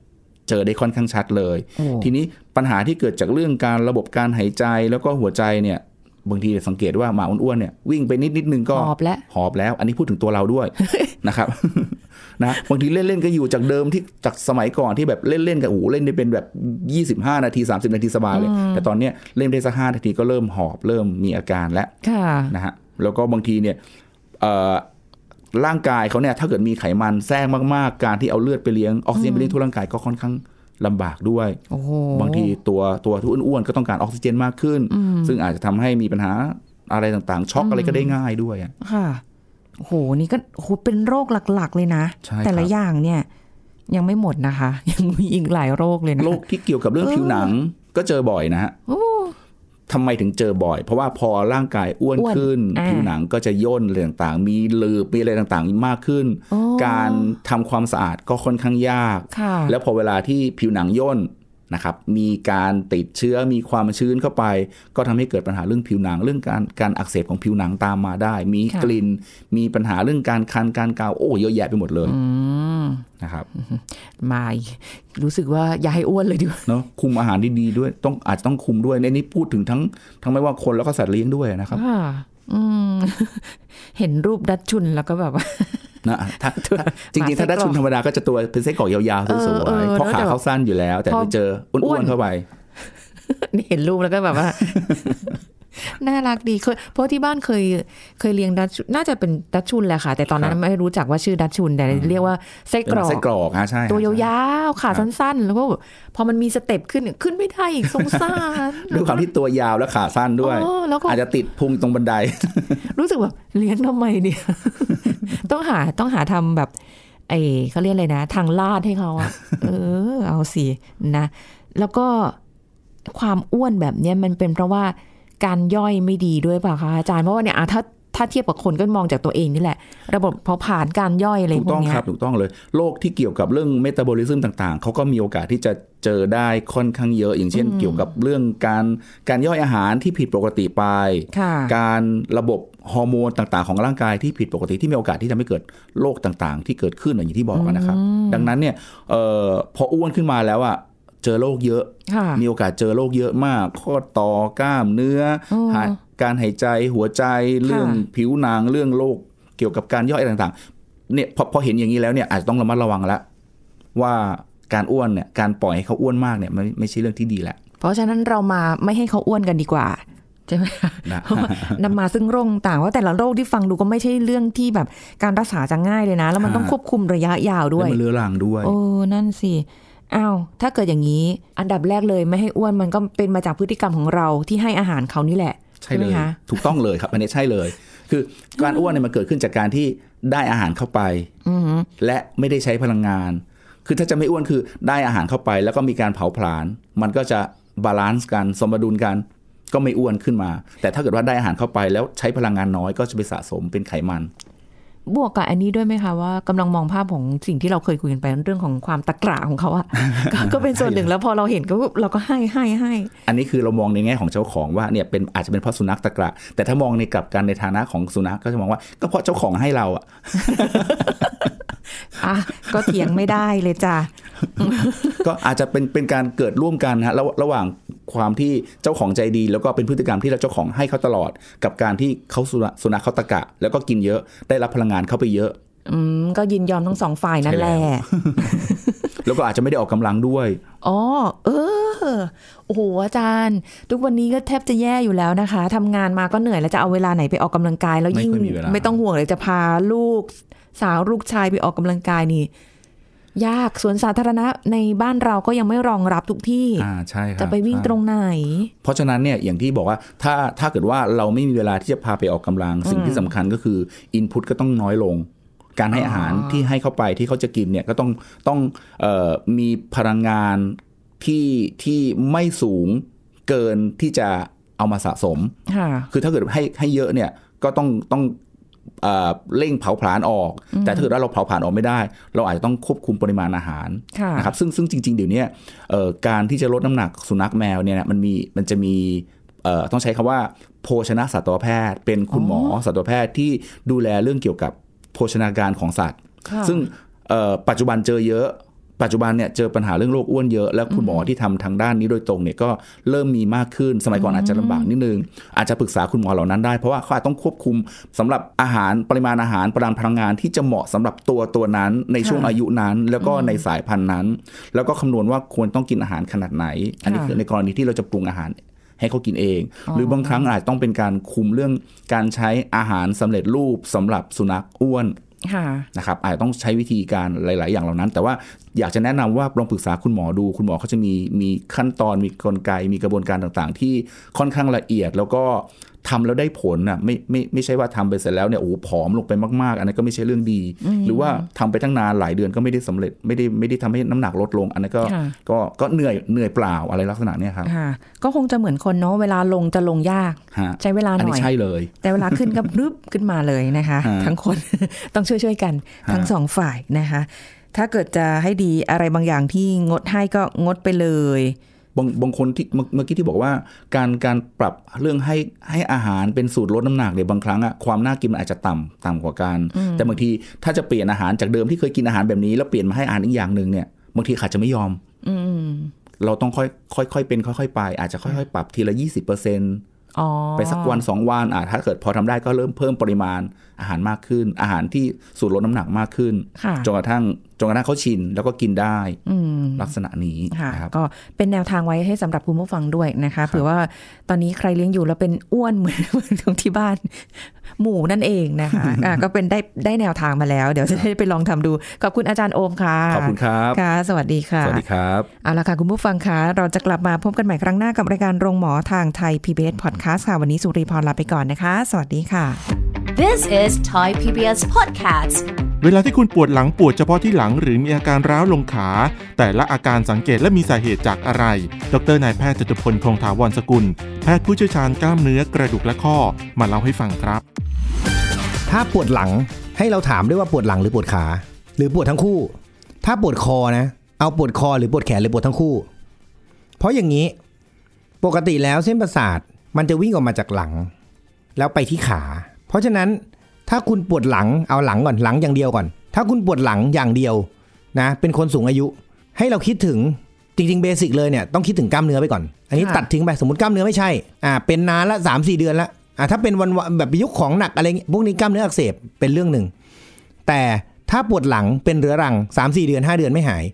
เจอได้ค่อนข้างชัดเลยโอ้ทีนี้ปัญหาที่เกิดจากเรื่องการระบบการหายใจแล้วก็หัวใจเนี่ยบางทีสังเกตว่าหมาอ้วนๆเนี่ยวิ่งไปนิดนิดนึงก็หอบแล้วหอบแล้ว อันนี้พูดถึงตัวเราด้วยนะครับนะบางทีเล่นๆก็อยู่จากเดิมที่จากสมัยก่อนที่แบบเล่นๆกับโอ้โหเล่นได้เป็นแบบ 25 นาที 30 นาทีสบายเลย แต่ตอนเนี้ยเล่นได้สักห้านาทีก็เริ่มหอบเริ่มมีอาการแล้วค่ะนะฮะแล้วก็บางทีเนี่ยเอ่อ ร่างกายเขาเนี่ยถ้าเกิดมีไขมันแทรกมากๆ การที่เอาเลือดไปเลี้ยงออกซิเจนไปเลี้ยงทั่วร่างกายก็ค่อนข้างลำบากด้วยโอ้โหบางทีตัวตัวที่อ้วนๆก็ต้องการออกซิเจนมากขึ้น ซึ่งอาจจะทำให้มีปัญหาอะไรต่างๆ ช็อกอะไรก็ได้ง่ายด้วยอะค่ะโอ้โหนี่ก็โอ้โหเป็นโรคหลัก ๆ เลยนะใช่แต่ละครับอย่างเนี่ย ยังไม่หมดนะคะ ยังมีอีกหลายโรคเลยนะโรคที่เกี่ยวกับเรื่องผิวหนังก็เจอบ่อยนะฮะโอ้ ทำไมถึงเจอบ่อย เพราะว่าพอร่างกายอ้วนอ้วนขึ้น อ่าผิวหนังก็จะย่นอะไรต่างๆ มีหลืบมีอะไรต่างๆ มากขึ้น โอ้ การทำความสะอาดก็ค่อนข้างยาก ค่ะ แล้วพอเวลาที่ผิวหนังย่น นะครับมีการติดเชื้อมีความชื้นเข้าไป ก็ทำให้เกิดปัญหาเรื่องผิวหนัง เรื่องการการอักเสบของผิวหนังตามมาได้ มีค่ะกลิ่น มีปัญหาเรื่องการคันการกาวโอ้เยอะแยะไปหมดเลยอืมนะครับมาอีกรู้สึกว่าอย่าให้อ้วนเลยดีกว่าเนาะคุมอาหารดีๆด้วยต้องอาจจะต้องคุมด้วยในนี้พูดถึงทั้งทั้งไม่ว่าคนแล้วก็สัตว์เลี้ยงด้วยนะครับค่ะอืมเห็นรูปดัชชุนแล้วก็แบบว่า นะถ้าถ้าจริงๆ ถ้าหมาไส้กรอกได้ชุนธรรมดาก็จะตัวเป็นไส้กรอกยาวๆสเอวอเอยอๆเพราะแล้วขาแต่เขาสั้นอยู่แล้ว แต่พอไปเจออ้อ้ววนนๆเข้าไปเห็นรูปแล้วก็แบบว่า น่ารักดีเคยเพราะที่บ้านเคยเคยเลี้ยงดัชชุนน่าจะเป็นดัชชุนแหละค่ะ แต่ตอนนั้นครับไม่รู้จักว่าชื่อดัชชุน แต่เรียกว่าไส้เป็นกรอกไส้กรอกฮะใช่ตัวยฮะาวๆขาสั้นๆ แล้วก็แบบพอมันมีสเต็ปขึ้นเนี่ยขึ้นไม่ได้อีกสงสารด้วยความที่ตัวยาวและขาสั้นด้วยเออแล้วก็อาจจะติดพุงตรงบันได รู้สึกแบบเลี้ยงทำไมเนี่ย ต้องหาต้องหาทำแบบไอเขาเรียกอะไรนะ ทางลาดให้เขาอะเออ เอาสินะ แล้วก็ความอ้วนแบบเนี้ยมันเป็นเพราะว่า การย่อยไม่ดีด้วยเปล่าคะอาจารย์ เพราะว่าเนี่ยอะถ้าถ้าเทียบกับคนก็มองจากตัวเองนี่แหละ ระบบเผาผลาญการย่อยอะไรถูพกวต้กองเนี้คยรับถูกต้องเลยโรคที่เกี่ยวกับเรื่องเมตาบอลิซึมต่างๆ เขาก็มีโอกาสที่จะเจอได้ค่อนข้างเยอะ อย่างเช่น เกี่ยวกับเรื่องการการย่อยอาหารที่ผิดปกติไปค่ะการระบบฮอร์โมนต่างๆ ของร่างกายที่ผิดปกติที่มีโอกาสที่ทำให้เกิดโรคต่างๆ ที่เกิดขึ้นอย่างที่บอกนะครับ ดังนั้นเนี่ยเอ่อพออ้วนขึ้นมาแล้วอะ เจอโรคเยอะค่ะมีโอกาสเจอโรคเยอะมาก ข้อต่อกล้ามเนื้ออ๋อหายการหายใจหัวใจเรื่องผิวหนังเรื่องโรคเกี่ยวกับการย่อยอะไรต่างๆ เนี่ยพอพอเห็นอย่างนี้แล้วเนี่ยอาจจะต้องระมัดระวังแล้วว่าการอ้วนเนี่ยการปล่อยให้เขาอ้วนมากเนี่ยไม่ไม่ใช่เรื่องที่ดีแหละเพราะฉะนั้นเรามาไม่ให้เขาอ้วนกันดีกว่าใช่ไหมคะนะเพราะว่านำมาซึ่งโรคต่างว่าแต่ละโรคที่ฟังดูก็ไม่ใช่เรื่องที่แบบการรักษาจะง่ายเลยนะ แล้วมันต้องฮะควบคุมระยะยาวด้แล้ววยมันเรื้อรังด้วย โอ้นั่นสิ อ้าวถ้าเกิดอย่างนี้ อันดับแรกเลยไม่ให้อ้วนมันก็เป็นมาจากพฤติกรรมของเราที่ให้อาหารเขานี่แหละ ใช่เลยไหมคะถูกต้องเลยครับอันนี้ใช่เลย คือการอ้วนเนี่ยมันเกิดขึ้นจากการที่ได้อาหารเข้าไปอือหือและไม่ได้ใช้พลังงาน คือถ้าจะไม่อ้วนคือได้อาหารเข้าไป แล้วก็มีการเผาผลาญมันก็จะบาลานซ์กันสมดุลกันก็ไม่อ้วนขึ้นมา แต่ถ้าเกิดว่าได้อาหารเข้าไปแล้วใช้พลังงานน้อยก็จะไปสะสมเป็นไขมัน บวกกับอันนี้ด้วยไหมคะว่ากำลังมองภาพของสิ่งที่เราเคยคุยกันไปเรื่องของความตะกระของเขาอะก็ก็เป็นส่วนหนึ่งแล้วพอเราเห็นก็เราก็ให้ให้ให้ อันนี้คือเรามองในแง่ของเจ้าของว่าเนี่ยเป็นอาจจะเป็นเพราะสุนัขตะกระแต่ถ้ามองในกลับกันในฐานะของสุนัขก็จะมองว่าก็เพราะเจ้าของให้เราอะอะก็เถียงไม่ได้เลยจ้ะก็อาจจะเป็นเป็นการเกิดร่วมกันฮะระระหว่าง ความที่เจ้าของใจดี แล้วก็เป็นพฤติกรรมที่เราเจ้าของให้เขาตลอด กับการที่เขาสุนัขสุนัขเขาตะกะ แล้วก็กินเยอะได้รับพลังงานเข้าไปเยอะ อืมก็ยินยอมทั้งสองฝ่ายนั่นแหละใช่แล้วแล้วก็อาจจะไม่ได้ออกกำลังด้วย อ๋อเอออ โอ้โห อาจารย์ ทุกวันนี้ก็แทบจะแย่อยู่แล้วนะคะทำงานมาก็เหนื่อยแล้วจะเอาเวลาไหนไปออกกำลังกาย แล้วยิ่งไม่ค่อยมีเวลาไม่ต้องห่วงเลยจะพาลูก สาวลูกชายไปออกกำลังกายนี่ ยากสวนสาธารณะในบ้านเราก็ยังไม่รองรับทุกที่อ่าใช่ครับจะไปวิ่งใช่ตรงไหน เพราะฉะนั้นเนี่ยอย่างที่บอกว่าถ้าถ้าเกิดว่าเราไม่มีเวลาที่จะพาไปออกกำลัง สิ่งที่สำคัญก็คืออินพุตก็ต้องน้อยลง การให้อาหารที่ให้เข้าไปที่เขาจะกินเนี่ยก็ต้องต้องเออมีพลังงานที่ที่ไม่สูงเกินที่จะเอามาสะสมค่ะคือถ้าเกิดให้ให้เยอะเนี่ยก็ต้องต้อง เอ่อเร่งเผาผลาญออก แต่ถ้าเกิดว่าเราเผาผลาญออกไม่ได้ เราอาจจะต้องควบคุมปริมาณอาหารค่ะนะครับซึ่งซึ่งจริง ๆ เดี๋ยวนี้เอ่อการที่จะลดน้ำหนักสุนัขแมวเนี่ยนะมันมีมันจะมีเอ่อต้องใช้คำว่าโภชนะสัตวแพทย์ เป็นคุณหมอสัตวแพทย์ที่ดูแลเรื่องเกี่ยวกับโภชนาการของสัตว์ค่ะซึ่งเอ่อปัจจุบันเจอเยอะ ปัจจุบันเนี่ยเจอปัญหาเรื่องโรคอ้วนเยอะ แล้วคุณหมอที่ทำทางด้านนี้โดยตรงเนี่ยก็เริ่มมีมากขึ้น สมัยก่อนอาจจะลำบากนิดนึง อาจจะปรึกษาคุณหมอเหล่านั้นได้ เพราะว่าเขาอาจต้องควบคุมสำหรับอาหารปริมาณอาหารปริมาณพลังงานที่จะเหมาะสำหรับตัวตัวนั้น ในช่วงค่ะอายุนั้น แล้วก็ในสายพันธุ์นั้น แล้วก็คำนวณว่าควรต้องกินอาหารขนาดไหน อันนี้ค่ะคือในกรณีที่เราจะปรุงอาหารให้เขากินเอง หรือบางครั้งอาจต้องเป็นการคุมเรื่องการใช้อาหารสำเร็จรูปสำหรับสุนัขอ้วนค่ะ นะครับอาจจะต้องใช้วิธีการหลาย ๆ อย่างเหล่านั้น แต่ว่าอยากจะแนะนำว่าลองปรึกษาคุณหมอดู คุณหมอเขาจะมีมีขั้นตอนมีกลไกมีกระบวนการต่าง ๆ ที่ค่อนข้างละเอียดแล้วก็ ทำแล้วได้ผลอะไม่ไม่ไม่ใช่ว่าทำไปเสร็จแล้วเนี่ยโอ้โหผอมลงไปมากๆ อันนั้นก็ไม่ใช่เรื่องดี หรือว่าทำไปตั้งนานหลายเดือนก็ไม่ได้สำเร็จไม่ได้ไม่ได้ทำให้น้ำหนักลดลง อันนั้นก็ค่ะก็ก็เหนื่อยเหนื่อยเปล่าอะไรลักษณะเนี้ยครับค่ะก็คงจะเหมือนคนเนาะเวลาลงจะลงยากฮะใช้เวลาอันหน่นี้อยใช่เลย แต่เวลาขึ้นก็รึบขึ้นมาเลยนะคะฮะทั้งคนต้องช่วยช่วยๆกันฮะทั้งสองฝ่ายนะคะ ถ้าเกิดจะให้ดีอะไรบางอย่างที่งดให้ก็งดไปเลย บางบางคนที่เมื่อเมื่อกี้ที่บอกว่า การการปรับเรื่องให้ให้อาหารเป็นสูตรลดน้ำหนักเนี่ยบางครั้งอะความน่ากินมันอาจจะต่ำต่ำกว่ากันแต่บางทีถ้าจะเปลี่ยนอาหารจากเดิมที่เคยกินอาหารแบบนี้แล้วเปลี่ยนมาให้อาหารอีกอย่างหนึ่งเนี่ยบางทีอาจจะไม่ยอม อืมเราต้องค่อยค่อยค่อยเป็นค่อยๆไป อาจจะค่อยๆ ปรับทีละยี่สิบเปอร์เซ็นต์อ๋อไปสักวันสองวันอะถ้าเกิดพอทำได้ก็เริ่มเพิ่มปริมาณอาหารมากขึ้น อาหารที่สูตรลดน้ำหนักมากขึ้นค่ะจนกระทั่งจนกระทั่งเขาชินแล้วก็กินได้อืมลักษณะนี้ค่ะนะครับก็เป็นแนวทางไว้ให้สำหรับคุณผู้ฟังด้วยนะคะเผื่อว่าตอนนี้ใครเลี้ยงอยู่แล้วเป็นอ้วนเหมือนเหมือนของที่บ้าน หมูนั่นเองนะคะอะก็เป็นได้ได้แนวทางมาแล้ว เดี๋ยวจะได้ไปลองทำดู ขอบคุณอาจารย์โอมค่ะขอบคุณครับค่ะ สวัสดีค่ะสวัสดีครับเอาละค่ะคุณผู้ฟังคะเราจะกลับมาพบกันใหม่ครั้งหน้ากับรายการโรงหมอทางไทย PBS Podcast ค่ะวันนี้สุริพรลาไปก่อนนะคะ สวัสดีค่ะ This is Thai PBS Podcast. เวลาที่คุณปวดหลังปวดเฉพาะที่หลังหรือมีอาการร้าวลงขา แต่ละอาการสังเกตและมีสาเหตุจากอะไร ดรนายแพทย์จตุพลคงถาวรสกุล แพทย์ผู้เชี่ยวชาญกล้ามเนื้อกระดูกและข้อ มาเล่าให้ฟังครับ ถ้าปวดหลังให้เราถามด้วยว่าปวดหลังหรือปวดขา หรือปวดทั้งคู่ ถ้าปวดคอนะ เอาปวดคอหรือปวดแขนหรือปวดทั้งคู่ เพราะอย่างนี้ปกติแล้วเส้นประสาทมันจะวิ่งออกมาจากหลัง แล้วไปที่ขาเพ ราะฉะนั้นถ้าคุณปวดหลังเอาหลังก่อนหลังอย่างเดียวก่อน ถ้าคุณปวดหลังอย่างเดียวนะเป็นคนสูงอายุ ให้เราคิดถึงจริงๆเบสิกเลยเนี่ยต้องคิดถึงกล้ามเนื้อไปก่อน อันนี้ค่ะตัดทิ้งไปสมมติกล้ามเนื้อไม่ใช่อ่าเป็นนานละสามสี่เดือนละอ่าถ้าเป็นวันๆแบบยุคของหนักอะไรเงี้ยพวกนี้กล้ามเนื้ออักเสบเป็นเรื่องหนึ่งแต่ถ้าปวดหลังเป็นเรื้อรัง3 4เดือน5เดือนไม่หาย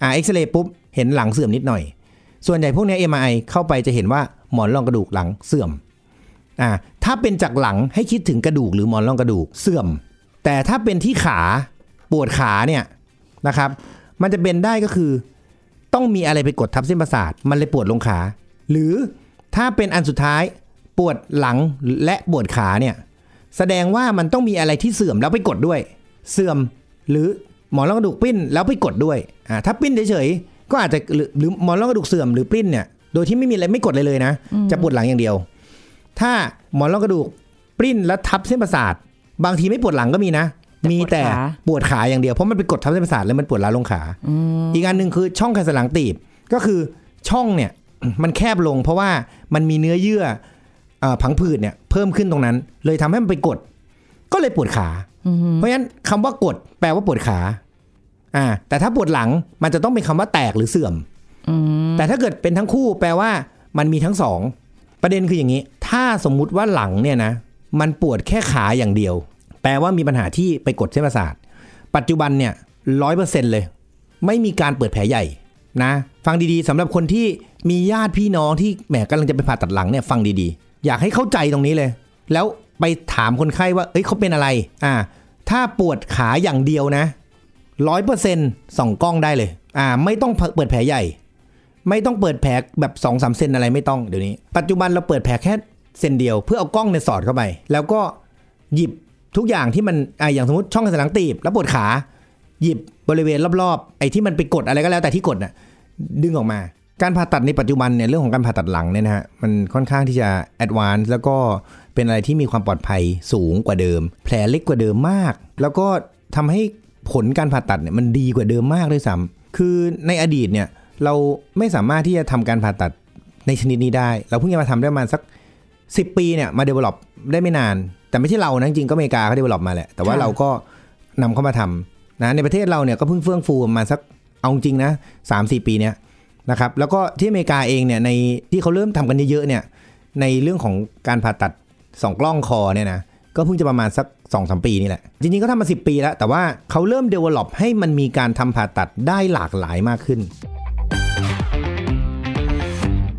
อ่าเอ็กซเรย์ปุ๊บเห็นหลังเสื่อมนิดหน่อย ส่วนใหญ่พวกเนี้ MRI เข้าไปจะเห็นว่าหมอนรองกระดูกหลังเสื่อมอ่า ถ้าเป็นจากหลังให้คิดถึงกระดูกหรือหมอนรองกระดูกเสื่อม แต่ถ้าเป็นที่ขาปวดขาเนี่ยนะครับ มันจะเป็นได้ก็คือ ต้องมีอะไรไปกดทับเส้นประสาท มันเลยปวดลงขา หรือถ้าเป็นอันสุดท้ายปวดหลังและปวดขาเนี่ย แสดงว่ามันต้องมีอะไรที่เสื่อมแล้วไปกดด้วย เสื่อมหรือหมอนรองกระดูกปิ้นแล้วไปกดด้วยอ่าถ้าปิ้นเฉยๆก็อาจจะหรือหรือหมอนรองกระดูกเสื่อมหรือปิ้นเนี่ยโดยที่ไม่มีอะไรไม่กดเลยเลยนะ จะปวดหลังอย่างเดียว ถ้าหมอนรองกระดูกปริ้นแล้วทับเส้นประสาท บางทีไม่ปวดหลังก็มีนะแต่มีแต่ปวดขาปวดขาอย่างเดียวเพราะมันไปกดทับเส้นประสาทแล้วมันปวดร้าวลงขาอีกอันหนึ่งคือช่องไขสันหลังตีบก็คือช่องเนี่ยมันแคบลง เพราะว่ามันมีเนื้อเยื่อเอ่อผังผืดเนี่ยเพิ่มขึ้นตรงนั้น เลยทำให้มันไปกด ก็เลยปวดขา เพราะฉะนั้นคำว่ากดแปลว่าปวดขาอ่าแต่ถ้าปวดหลังมันจะต้องเป็นคำว่าแตกหรือเสื่อมแต่ถ้าเกิดเป็นทั้งคู่แปลว่ามันมีทั้งสอง ประเด็นคืออย่างนี้ ถ้าสมมุติว่าหลังเนี่ยนะ มันปวดแค่ขาอย่างเดียว แปลว่ามีปัญหาที่ไปกดเส้นประสาท ปัจจุบันเนี่ยร้อยเปอร์เซ็นต์เลย ไม่มีการเปิดแผลใหญ่นะ ฟังดีๆสำหรับคนที่มีญาติพี่น้องที่แหมกำลังจะไปผ่าตัดหลังเนี่ยฟังดีๆ อยากให้เข้าใจตรงนี้เลย แล้วไปถามคนไข้ว่า เอ้ยเขาเป็นอะไร อ่า ถ้าปวดขาอย่างเดียวนะร้อยเปอร์เซ็นต์ส่องกล้องได้เลย อ่า ไม่ต้องเปิดแผลใหญ่ ไม่ต้องเปิดแผลแบบ2อสเซนอะไรไม่ต้องเดี๋ยวนี้ ปัจจุบันเราเปิดแผลแค่ เซนเดียวเพื่อเอากล้องเนี่ยสอดเข้าไป แล้วก็หยิบทุกอย่างที่มันอ่าอย่างสมมติช่องกระสันหลังตีบแล้วปวดขา หยิบบริเวณรอบๆ ไอ้ที่มันไปกดอะไรก็แล้วแต่ที่กดน่ะดึงออกมา การผ่าตัดในปัจจุบันเนี่ยเรื่องของการผ่าตัดหลังเนี่ยนะฮะมันค่อนข้างที่จะadvance แล้วก็เป็นอะไรที่มีความปลอดภัยสูงกว่าเดิม แผลเล็กกว่าเดิมมาก แล้วก็ทำให้ผลการผ่าตัดเนี่ยมันดีกว่าเดิมมากด้วยซ้ำคือในอดีตเนี่ยเราไม่สามารถที่จะทำการผ่าตัดในชนิดนี้ได้ เราเพิ่งจะมาทำได้มาสัก 10 ปีเนี่ยมา develop ได้ไม่นาน แต่ไม่ใช่เรานะจริงๆก็อเมริกาเขา develop มาแหละ แต่ว่าค่ะเราก็นำเข้ามาทำนะในประเทศเราเนี่ยก็เพิ่งเฟื่องฟูประมาณสักเอาจริงนะสามสี่ปีเนี้ยนะครับแล้วก็ที่อเมริกาเองเนี่ยในที่เขาเริ่มทำกันเยอะๆเนี่ยในเรื่องของการผ่าตัดสองกล้องคอเนี่ยนะก็เพิ่งจะประมาณสัก2อสปีนี่แหละ จริงๆก็ทำมา 10 ปีแล้ว แต่ว่าเขาเริ่ม develop ให้มันมีการทำผ่าตัดได้หลากหลายมากขึ้น